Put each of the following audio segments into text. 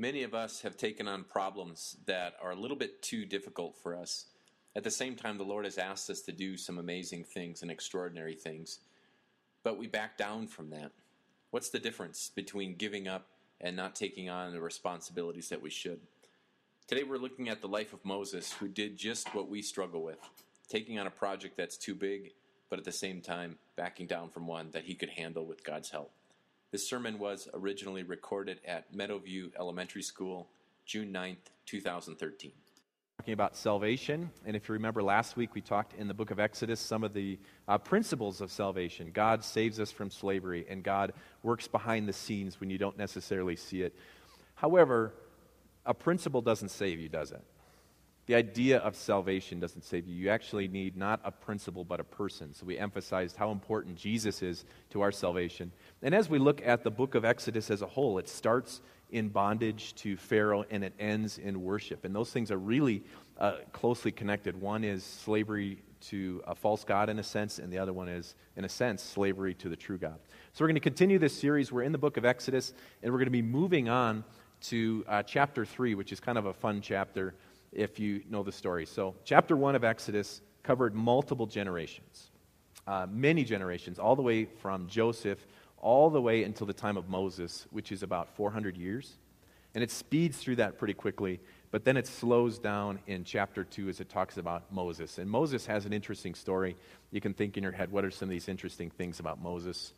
Many of us have taken on problems that are a little bit too difficult for us. At the same time, the Lord has asked us to do some amazing things and extraordinary things, but we back down from that. What's the difference between giving up and not taking on the responsibilities that we should? Today, we're looking at the life of Moses, who did just what we struggle with taking on a project that's too big, but at the same time, backing down from one that he could handle with God's help. This sermon was originally recorded at Meadowview Elementary School, June 9th, 2013. Talking about salvation, and if you remember last week, we talked in the book of Exodus some of the uh, principles of salvation. God saves us from slavery, and God works behind the scenes when you don't necessarily see it. However, a principle doesn't save you, does it? The idea of salvation doesn't save you. You actually need not a principle, but a person. So we emphasized how important Jesus is to our salvation. And as we look at the book of Exodus as a whole, it starts in bondage to Pharaoh and it ends in worship. And those things are really uh, closely connected. One is slavery to a false God, in a sense, and the other one is, in a sense, slavery to the true God. So we're going to continue this series. We're in the book of Exodus, and we're going to be moving on to uh, chapter 3, which is kind of a fun chapter if you know the story. So, chapter 1 of Exodus covered multiple generations, uh, many generations, all the way from Joseph all the way until the time of Moses, which is about 400 years. And it speeds through that pretty quickly, but then it slows down in chapter 2 as it talks about Moses. And Moses has an interesting story. You can think in your head, what are some of these interesting things about Moses?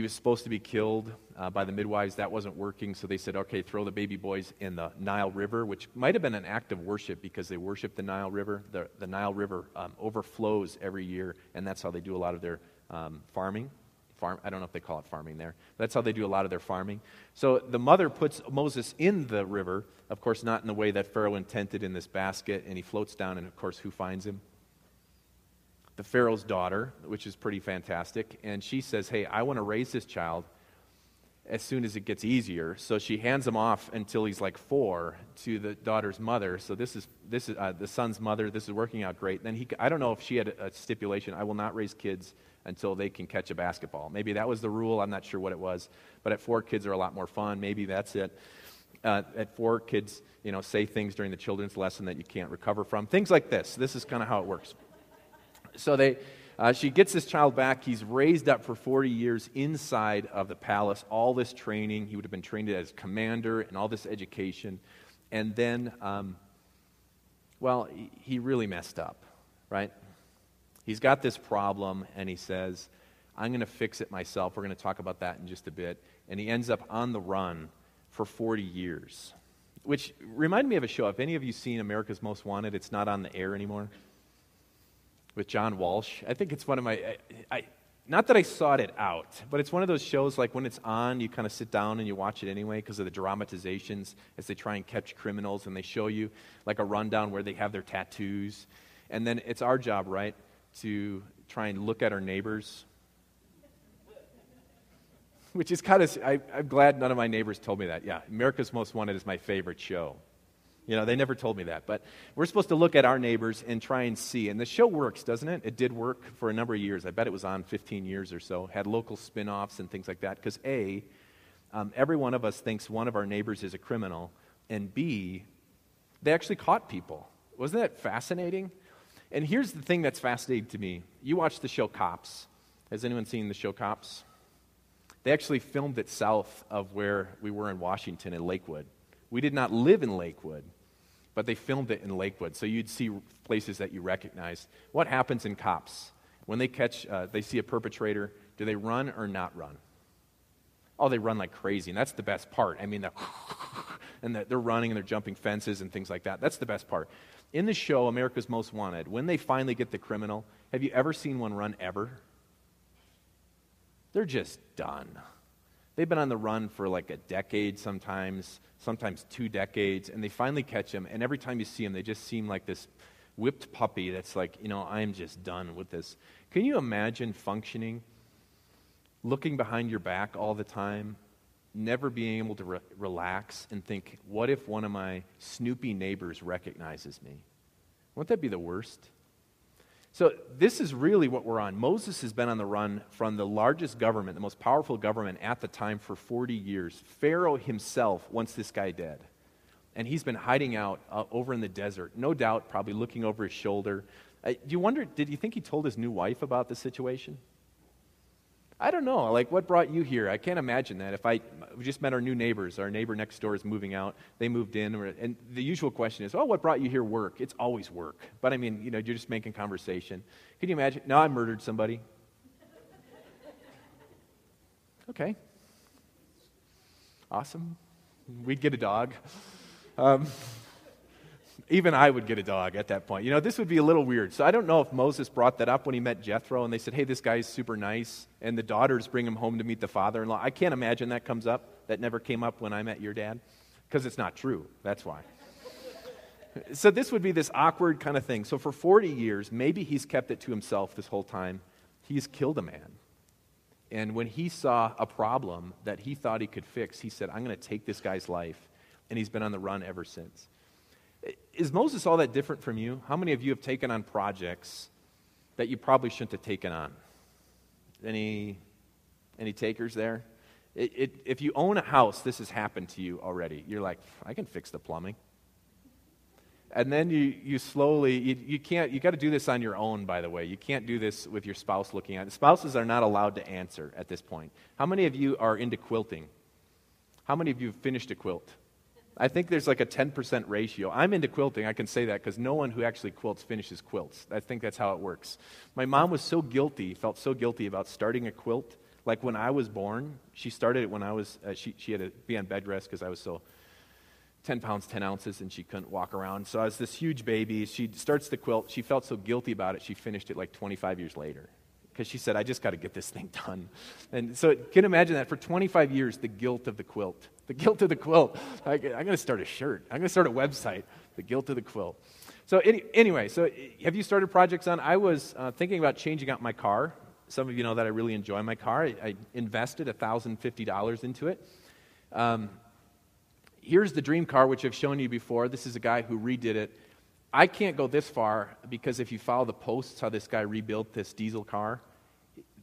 He was supposed to be killed uh, by the midwives. That wasn't working, so they said, okay, throw the baby boys in the Nile River, which might have been an act of worship because they worship the Nile River. The, the Nile River um, overflows every year, and that's how they do a lot of their um, farming. Farm, I don't know if they call it farming there. That's how they do a lot of their farming. So the mother puts Moses in the river, of course, not in the way that Pharaoh intended in this basket, and he floats down, and of course, who finds him? The Pharaoh's daughter, which is pretty fantastic. And she says, Hey, I want to raise this child as soon as it gets easier. So she hands him off until he's like four to the daughter's mother. So this is, this is uh, the son's mother. This is working out great. Then he, I don't know if she had a, stipulation I will not raise kids until they can catch a basketball. Maybe that was the rule. I'm not sure what it was. But at four, kids are a lot more fun. Maybe that's it. Uh, at four, kids, you know, say things during the children's lesson that you can't recover from. Things like this. This is kind of how it works. So they, uh, she gets this child back. He's raised up for 40 years inside of the palace, all this training. He would have been trained as commander and all this education. And then, um, well, he really messed up, right? He's got this problem, and he says, I'm going to fix it myself. We're going to talk about that in just a bit. And he ends up on the run for 40 years, which reminded me of a show. If any of you seen America's Most Wanted, it's not on the air anymore with John Walsh. I think it's one of my, I, I, not that I sought it out, but it's one of those shows like when it's on, you kind of sit down and you watch it anyway because of the dramatizations as they try and catch criminals and they show you like a rundown where they have their tattoos. And then it's our job, right, to try and look at our neighbors. Which is kind of, I, I'm glad none of my neighbors told me that. Yeah, America's Most Wanted is my favorite show. You know, they never told me that. But we're supposed to look at our neighbors and try and see. And the show works, doesn't it? It did work for a number of years. I bet it was on 15 years or so. Had local spin offs and things like that. Because, A, um, every one of us thinks one of our neighbors is a criminal. And B, they actually caught people. Wasn't that fascinating? And here's the thing that's fascinating to me. You watch the show Cops. Has anyone seen the show Cops? They actually filmed it south of where we were in Washington in Lakewood. We did not live in Lakewood, but they filmed it in Lakewood, so you'd see places that you recognize. What happens in cops? When they catch, uh, they see a perpetrator, do they run or not run? Oh, they run like crazy, and that's the best part. I mean, and they're running and they're jumping fences and things like that. That's the best part. In the show, America's Most Wanted, when they finally get the criminal, have you ever seen one run ever? They're just done. They've been on the run for like a decade sometimes sometimes two decades, and they finally catch him. And every time you see him, they just seem like this whipped puppy that's like, you know, I'm just done with this. Can you imagine functioning, looking behind your back all the time, never being able to re- relax and think, what if one of my snoopy neighbors recognizes me? Won't that be the worst? So, this is really what we're on. Moses has been on the run from the largest government, the most powerful government at the time for 40 years. Pharaoh himself wants this guy dead. And he's been hiding out uh, over in the desert, no doubt, probably looking over his shoulder. Uh, do you wonder, did you think he told his new wife about the situation? I don't know. Like, what brought you here? I can't imagine that. If I we just met our new neighbors, our neighbor next door is moving out. They moved in, and the usual question is, "Oh, what brought you here? Work." It's always work. But I mean, you know, you're just making conversation. Can you imagine? Now I murdered somebody. Okay. Awesome. We'd get a dog. Um, even I would get a dog at that point. You know, this would be a little weird. So I don't know if Moses brought that up when he met Jethro and they said, hey, this guy's super nice. And the daughters bring him home to meet the father in law. I can't imagine that comes up. That never came up when I met your dad. Because it's not true. That's why. so this would be this awkward kind of thing. So for 40 years, maybe he's kept it to himself this whole time. He's killed a man. And when he saw a problem that he thought he could fix, he said, I'm going to take this guy's life. And he's been on the run ever since. Is Moses all that different from you? How many of you have taken on projects that you probably shouldn't have taken on? Any, any takers there? It, it, if you own a house, this has happened to you already. You're like, I can fix the plumbing. And then you, you slowly, you, you can't, you got to do this on your own, by the way. You can't do this with your spouse looking at it. Spouses are not allowed to answer at this point. How many of you are into quilting? How many of you have finished a quilt? I think there's like a 10% ratio. I'm into quilting. I can say that because no one who actually quilts finishes quilts. I think that's how it works. My mom was so guilty, felt so guilty about starting a quilt. Like when I was born, she started it when I was, uh, she, she had to be on bed rest because I was so 10 pounds, 10 ounces, and she couldn't walk around. So I was this huge baby. She starts the quilt. She felt so guilty about it, she finished it like 25 years later because she said, I just got to get this thing done. And so, can imagine that? For 25 years, the guilt of the quilt. The guilt of the quilt. I, am going to start a shirt. I'm going to start a website. The guilt of the quilt. So, any, anyway, so have you started projects on? I was uh, thinking about changing out my car. Some of you know that I really enjoy my car. I, I invested $1,050 into it. Um, here's the dream car, which I've shown you before. This is a guy who redid it. I can't go this far because if you follow the posts, how this guy rebuilt this diesel car,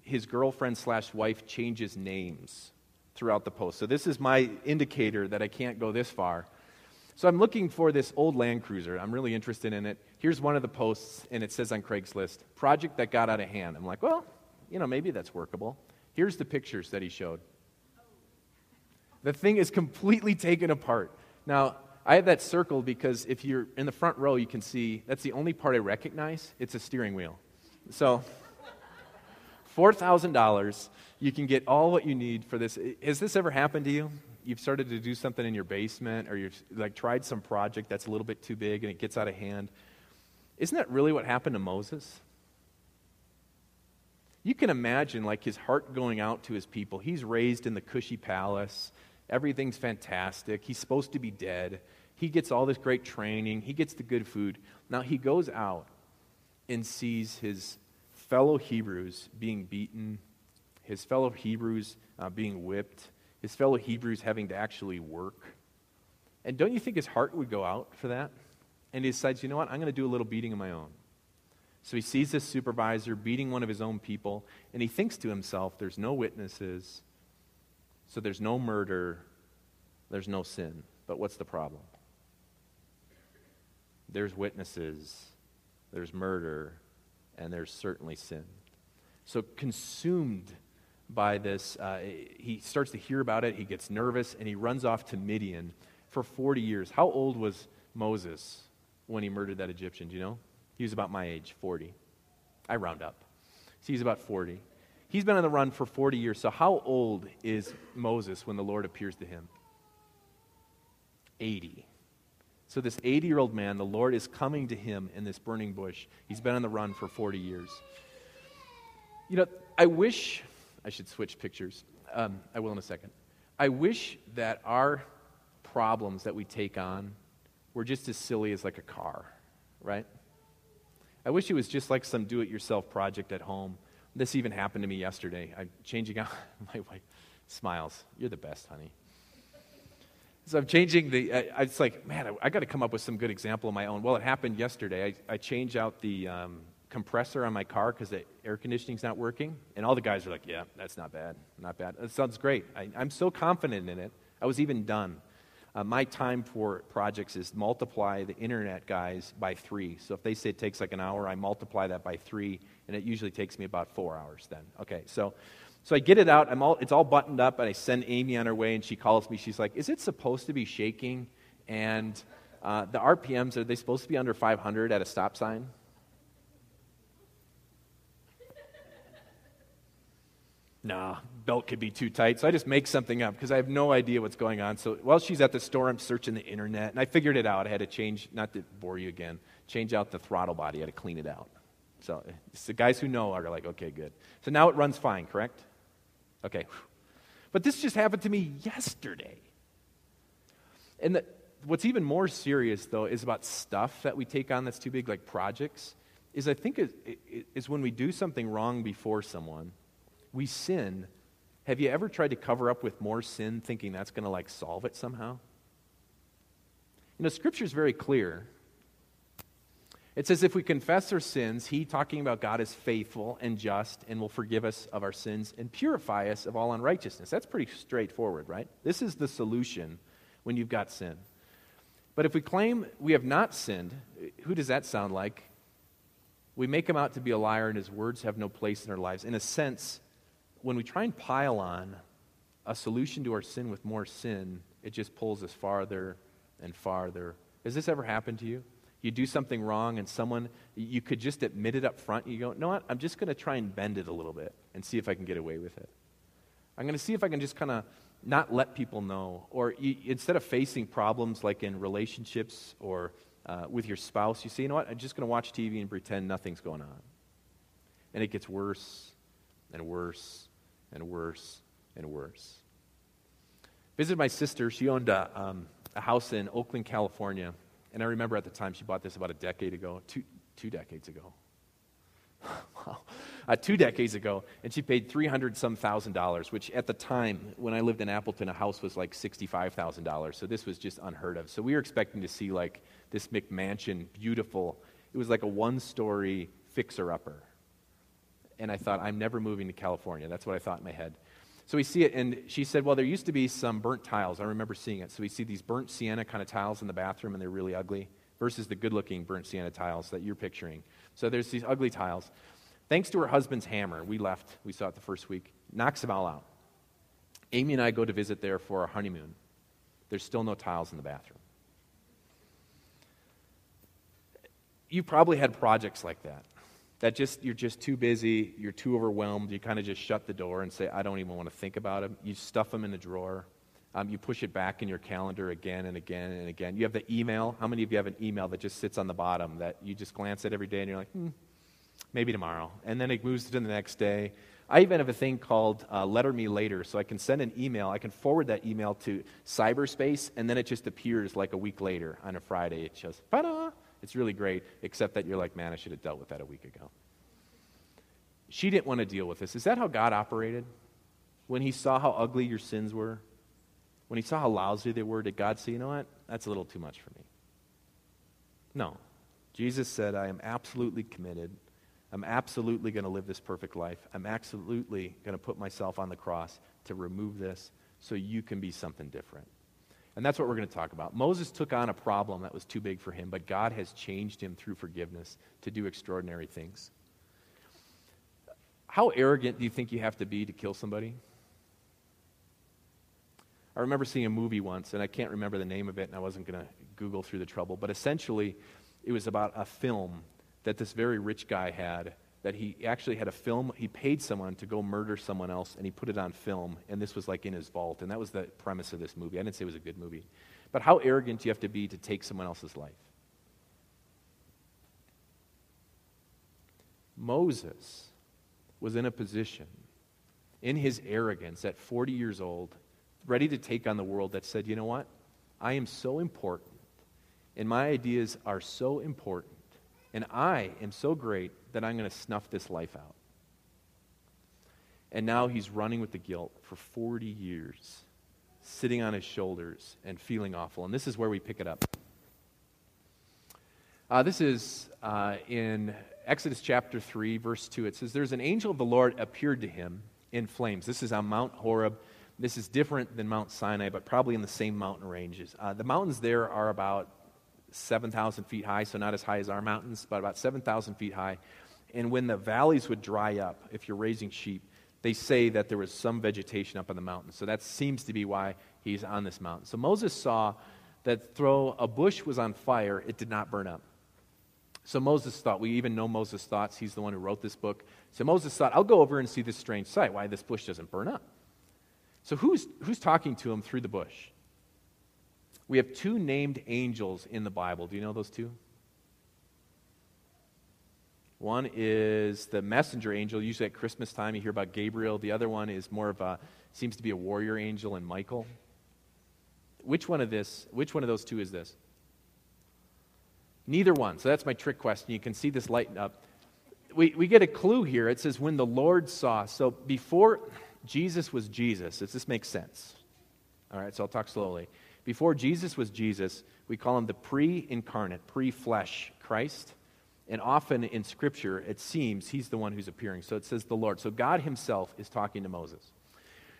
his girlfriend slash wife changes names throughout the post. So this is my indicator that I can't go this far. So I'm looking for this old Land Cruiser. I'm really interested in it. Here's one of the posts, and it says on Craigslist, project that got out of hand. I'm like, well, you know, maybe that's workable. Here's the pictures that he showed. The thing is completely taken apart. Now, I have that circled because if you're in the front row, you can see that's the only part I recognize. It's a steering wheel. So, $4,000, you can get all what you need for this. Has this ever happened to you? You've started to do something in your basement or you've like tried some project that's a little bit too big and it gets out of hand. Isn't that really what happened to Moses? You can imagine like his heart going out to his people. He's raised in the cushy palace. Everything's fantastic. He's supposed to be dead. He gets all this great training, he gets the good food. Now he goes out and sees his fellow Hebrews being beaten, his fellow Hebrews uh, being whipped, his fellow Hebrews having to actually work. And don't you think his heart would go out for that? And he decides, you know what, I'm going to do a little beating of my own. So he sees this supervisor beating one of his own people, and he thinks to himself, there's no witnesses, so there's no murder, there's no sin. But what's the problem? there's witnesses, there's murder, and there's certainly sin. So, consumed by this, uh, he starts to hear about it, he gets nervous, and he runs off to Midian for 40 years. How old was Moses when he murdered that Egyptian? Do you know? He was about my age, 40. I round up. So he's about 40. He's been on the run for 40 years. So, how old is Moses when the Lord appears to him? 80. So, this 80 year old man, the Lord is coming to him in this burning bush. He's been on the run for 40 years. You know, I wish, I should switch pictures. Um, I will in a second. I wish that our problems that we take on were just as silly as like a car, right? I wish it was just like some do it yourself project at home. This even happened to me yesterday. I'm changing out, my wife smiles. You're the best, honey. So I'm changing the, I, I was like, man, I, I got to come up with some good example of my own. Well, it happened yesterday. I, I changed out the um, compressor on my car because the air conditioning's not working. And all the guys are like, yeah, that's not bad. Not bad. It sounds great. I, am so confident in it. I was even done. Uh, my time for projects is multiply the internet guys by three. So if they say it takes like an hour, I multiply that by three, and it usually takes me about four hours then. Okay, so. So I get it out. I'm all, it's all buttoned up, and I send Amy on her way, and she calls me. She's like, "Is it supposed to be shaking?" And uh, the RPMs are they supposed to be under 500 at a stop sign? nah, belt could be too tight. So I just make something up because I have no idea what's going on. So while she's at the store, I'm searching the internet and I figured it out. I had to change, not to bore you again, change out the throttle body. I had to clean it out. So the guys who know are like, okay, good. So now it runs fine, correct? Okay. But this just happened to me yesterday. And the, what's even more serious, though, is about stuff that we take on that's too big, like projects. Is I think is when we do something wrong before someone we sin, have you ever tried to cover up with more sin thinking that's going to like solve it somehow? You know, Scripture is very clear. It says, if we confess our sins, He, talking about God, is faithful and just and will forgive us of our sins and purify us of all unrighteousness. That's pretty straightforward, right? This is the solution when you've got sin. But if we claim we have not sinned, who does that sound like? We make him out to be a liar, and his words have no place in our lives. In a sense, when we try and pile on a solution to our sin with more sin, it just pulls us farther and farther. Has this ever happened to you? You do something wrong, and someone, you could just admit it up front. You go, no, what? I'm just going to try and bend it a little bit and see if I can get away with it. I'm going to see if I can just kind of not let people know. Or you, instead of facing problems like in relationships or uh, with your spouse, you say, you know what? I'm just going to watch TV and pretend nothing's going on. And it gets worse and worse and worse and worse. Visited my sister. She owned a, um, a house in Oakland, California. And I remember at the time she bought this about a decade ago, two, two decades ago. wow. Uh, two decades ago, and she paid 300 some thousand dollars, which at the time, when I lived in Appleton, a house was like $65,000. So this was just unheard of. So we were expecting to see like this McMansion, beautiful. It was like a one story fixer upper and I thought, I'm never moving to California. That's what I thought in my head. So we see it, and she said, Well, there used to be some burnt tiles. I remember seeing it. So we see these burnt sienna kind of tiles in the bathroom, and they're really ugly, versus the good looking burnt sienna tiles that you're picturing. So there's these ugly tiles. Thanks to her husband's hammer, we left, we saw it the first week, knocks them all out. Amy and I go to visit there for our honeymoon. There's still no tiles in the bathroom. You probably had projects like that that just you're just too busy, you're too overwhelmed, you kind of just shut the door and say, I don't even want to think about them. You stuff them in the drawer. Um, you push it back in your calendar again and again and again. You have the email. How many of you have an email that just sits on the bottom that you just glance at every day and you're like, hmm, maybe tomorrow? And then it moves to the next day. I even have a thing called uh, Letter Me Later, so I can send an email. I can forward that email to cyberspace, and then it just appears like a week later on a Friday. It just, ta it's really great, except that you're like, man, I should have dealt with that a week ago. She didn't want to deal with this. Is that how God operated? When he saw how ugly your sins were, when he saw how lousy they were, did God say, you know what? That's a little too much for me? No. Jesus said, I am absolutely committed. I'm absolutely going to live this perfect life. I'm absolutely going to put myself on the cross to remove this so you can be something different. And that's what we're going to talk about. Moses took on a problem that was too big for him, but God has changed him through forgiveness to do extraordinary things. How arrogant do you think you have to be to kill somebody? I remember seeing a movie once, and I can't remember the name of it, and I wasn't going to Google through the trouble, but essentially, it was about a film that this very rich guy had that he actually had a film he paid someone to go murder someone else and he put it on film and this was like in his vault and that was the premise of this movie. I didn't say it was a good movie. But how arrogant do you have to be to take someone else's life? Moses was in a position in his arrogance at 40 years old ready to take on the world that said you know what? I am so important and my ideas are so important and I am so great that I'm going to snuff this life out. And now he's running with the guilt for 40 years, sitting on his shoulders and feeling awful. And this is where we pick it up. Uh, this is uh, in Exodus chapter 3, verse 2. It says, There's an angel of the Lord appeared to him in flames. This is on Mount Horeb. This is different than Mount Sinai, but probably in the same mountain ranges. Uh, the mountains there are about 7,000 feet high, so not as high as our mountains, but about 7,000 feet high. And when the valleys would dry up, if you're raising sheep, they say that there was some vegetation up on the mountain. So that seems to be why he's on this mountain. So Moses saw that though a bush was on fire, it did not burn up. So Moses thought, we even know Moses' thoughts. He's the one who wrote this book. So Moses thought, I'll go over and see this strange sight, why this bush doesn't burn up. So who's, who's talking to him through the bush? We have two named angels in the Bible. Do you know those two? One is the messenger angel. Usually at Christmas time, you hear about Gabriel. The other one is more of a, seems to be a warrior angel and Michael. Which one of this, which one of those two is this? Neither one. So that's my trick question. You can see this lighten up. We, we get a clue here. It says, when the Lord saw. So before Jesus was Jesus, does this make sense? All right, so I'll talk slowly. Before Jesus was Jesus, we call him the pre incarnate, pre flesh Christ. And often in Scripture, it seems he's the one who's appearing. So it says the Lord. So God himself is talking to Moses.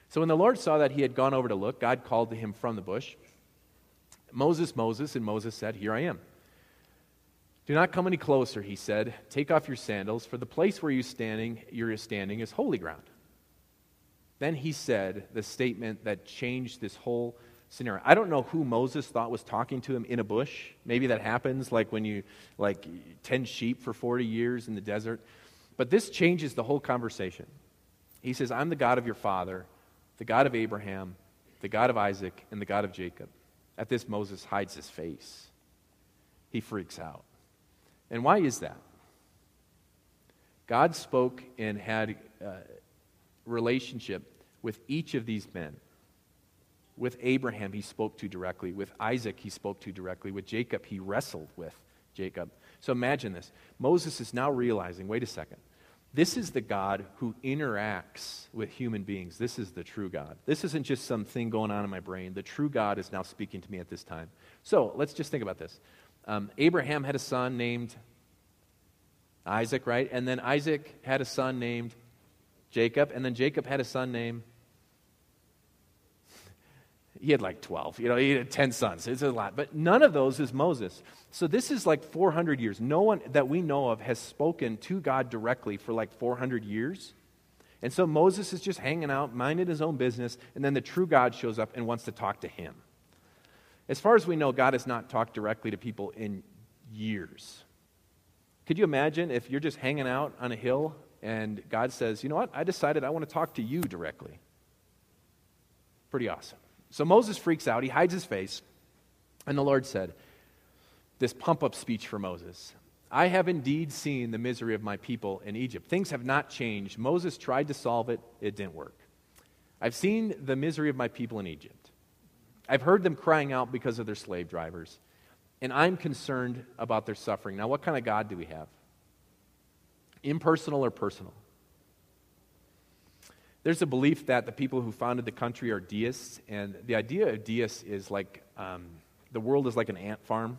So when the Lord saw that he had gone over to look, God called to him from the bush Moses, Moses, and Moses said, Here I am. Do not come any closer, he said. Take off your sandals, for the place where you standing, you're standing is holy ground. Then he said the statement that changed this whole scenario. I don't know who Moses thought was talking to him in a bush. Maybe that happens like when you like tend sheep for 40 years in the desert. But this changes the whole conversation. He says, "I'm the God of your father, the God of Abraham, the God of Isaac, and the God of Jacob." At this Moses hides his face. He freaks out. And why is that? God spoke and had a relationship with each of these men. With Abraham, he spoke to directly. With Isaac, he spoke to directly. With Jacob, he wrestled with Jacob. So imagine this. Moses is now realizing wait a second. This is the God who interacts with human beings. This is the true God. This isn't just something going on in my brain. The true God is now speaking to me at this time. So let's just think about this. Um, Abraham had a son named Isaac, right? And then Isaac had a son named Jacob. And then Jacob had a son named he had like 12. You know, he had 10 sons. It's a lot. But none of those is Moses. So this is like 400 years. No one that we know of has spoken to God directly for like 400 years. And so Moses is just hanging out, minding his own business, and then the true God shows up and wants to talk to him. As far as we know, God has not talked directly to people in years. Could you imagine if you're just hanging out on a hill and God says, you know what, I decided I want to talk to you directly? Pretty awesome. So Moses freaks out. He hides his face. And the Lord said, This pump up speech for Moses I have indeed seen the misery of my people in Egypt. Things have not changed. Moses tried to solve it, it didn't work. I've seen the misery of my people in Egypt. I've heard them crying out because of their slave drivers. And I'm concerned about their suffering. Now, what kind of God do we have? Impersonal or personal? There's a belief that the people who founded the country are deists, and the idea of deists is like um, the world is like an ant farm.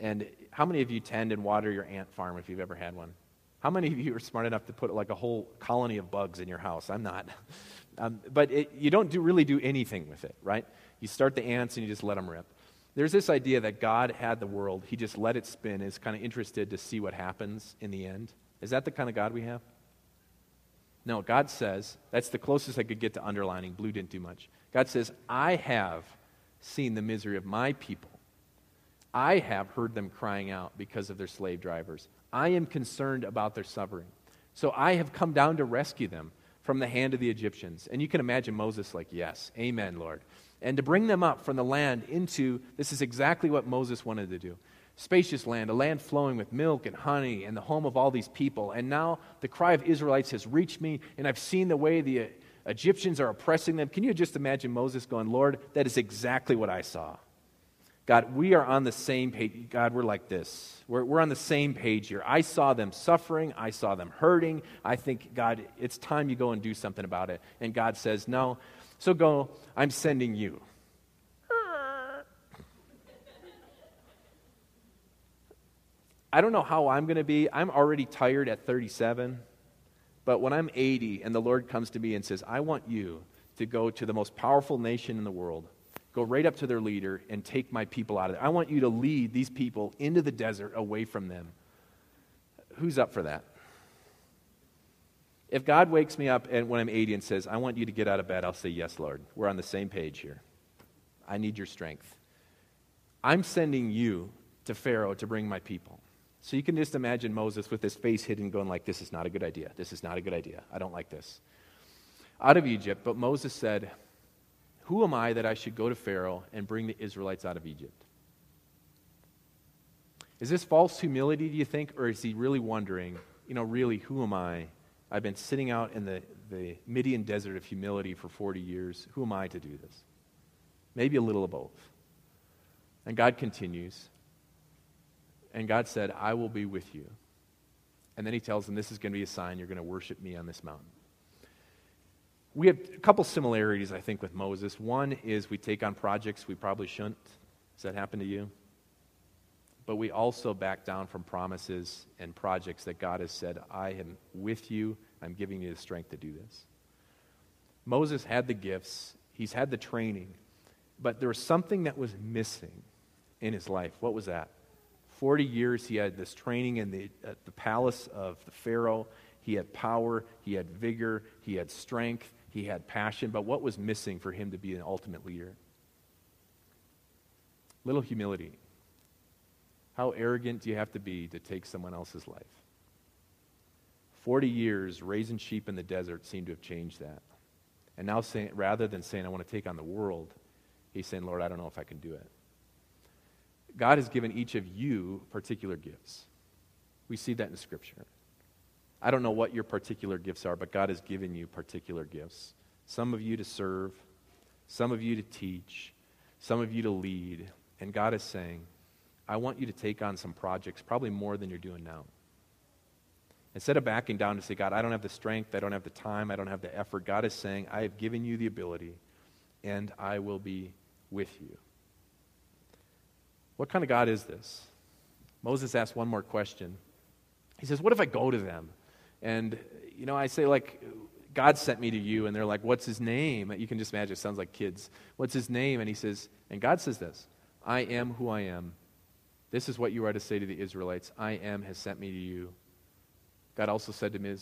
And how many of you tend and water your ant farm if you've ever had one? How many of you are smart enough to put like a whole colony of bugs in your house? I'm not. Um, but it, you don't do, really do anything with it, right? You start the ants and you just let them rip. There's this idea that God had the world, He just let it spin, is kind of interested to see what happens in the end. Is that the kind of God we have? No, God says, that's the closest I could get to underlining. Blue didn't do much. God says, I have seen the misery of my people. I have heard them crying out because of their slave drivers. I am concerned about their suffering. So I have come down to rescue them from the hand of the Egyptians. And you can imagine Moses like, Yes, amen, Lord. And to bring them up from the land into this is exactly what Moses wanted to do spacious land, a land flowing with milk and honey, and the home of all these people. And now the cry of Israelites has reached me, and I've seen the way the Egyptians are oppressing them. Can you just imagine Moses going, Lord, that is exactly what I saw? God, we are on the same page. God, we're like this. We're, we're on the same page here. I saw them suffering. I saw them hurting. I think, God, it's time you go and do something about it. And God says, No. So go, I'm sending you. I don't know how I'm going to be. I'm already tired at 37. But when I'm 80 and the Lord comes to me and says, I want you to go to the most powerful nation in the world, go right up to their leader and take my people out of there. I want you to lead these people into the desert away from them. Who's up for that? If God wakes me up and when I'm 80 and says, I want you to get out of bed, I'll say, Yes, Lord. We're on the same page here. I need your strength. I'm sending you to Pharaoh to bring my people. So you can just imagine Moses with his face hidden, going like, This is not a good idea. This is not a good idea. I don't like this. Out of Egypt, but Moses said, Who am I that I should go to Pharaoh and bring the Israelites out of Egypt? Is this false humility, do you think, or is he really wondering, you know, really, who am I? I've been sitting out in the, the Midian desert of humility for 40 years. Who am I to do this? Maybe a little of both. And God continues. And God said, I will be with you. And then he tells them, This is going to be a sign you're going to worship me on this mountain. We have a couple similarities, I think, with Moses. One is we take on projects we probably shouldn't. Does that happen to you? But we also back down from promises and projects that God has said, I am with you. I'm giving you the strength to do this. Moses had the gifts, he's had the training, but there was something that was missing in his life. What was that? 40 years he had this training in the, at the palace of the Pharaoh. He had power, he had vigor, he had strength, he had passion. But what was missing for him to be an ultimate leader? Little humility. How arrogant do you have to be to take someone else's life? 40 years raising sheep in the desert seemed to have changed that. And now, rather than saying, I want to take on the world, he's saying, Lord, I don't know if I can do it. God has given each of you particular gifts. We see that in Scripture. I don't know what your particular gifts are, but God has given you particular gifts. Some of you to serve, some of you to teach, some of you to lead. And God is saying, I want you to take on some projects, probably more than you're doing now. Instead of backing down to say, God, I don't have the strength, I don't have the time, I don't have the effort, God is saying, I have given you the ability, and I will be with you. What kind of God is this? Moses asks one more question. He says, What if I go to them? And, you know, I say, like, God sent me to you. And they're like, What's his name? You can just imagine, it sounds like kids. What's his name? And he says, And God says this I am who I am. This is what you are to say to the Israelites I am has sent me to you. God also said to me,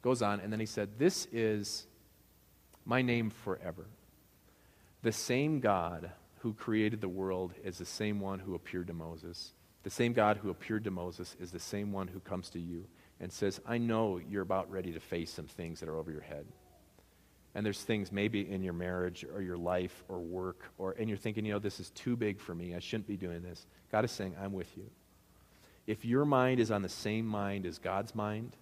goes on, and then he said, This is my name forever. The same God who created the world is the same one who appeared to Moses. The same God who appeared to Moses is the same one who comes to you and says, I know you're about ready to face some things that are over your head. And there's things maybe in your marriage or your life or work, or, and you're thinking, you know, this is too big for me. I shouldn't be doing this. God is saying, I'm with you. If your mind is on the same mind as God's mind,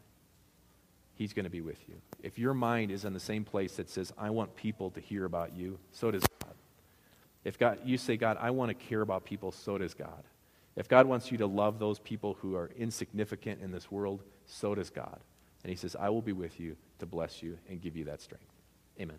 He's going to be with you. If your mind is in the same place that says, I want people to hear about you, so does. If God, you say, God, I want to care about people, so does God. If God wants you to love those people who are insignificant in this world, so does God. And He says, I will be with you to bless you and give you that strength. Amen.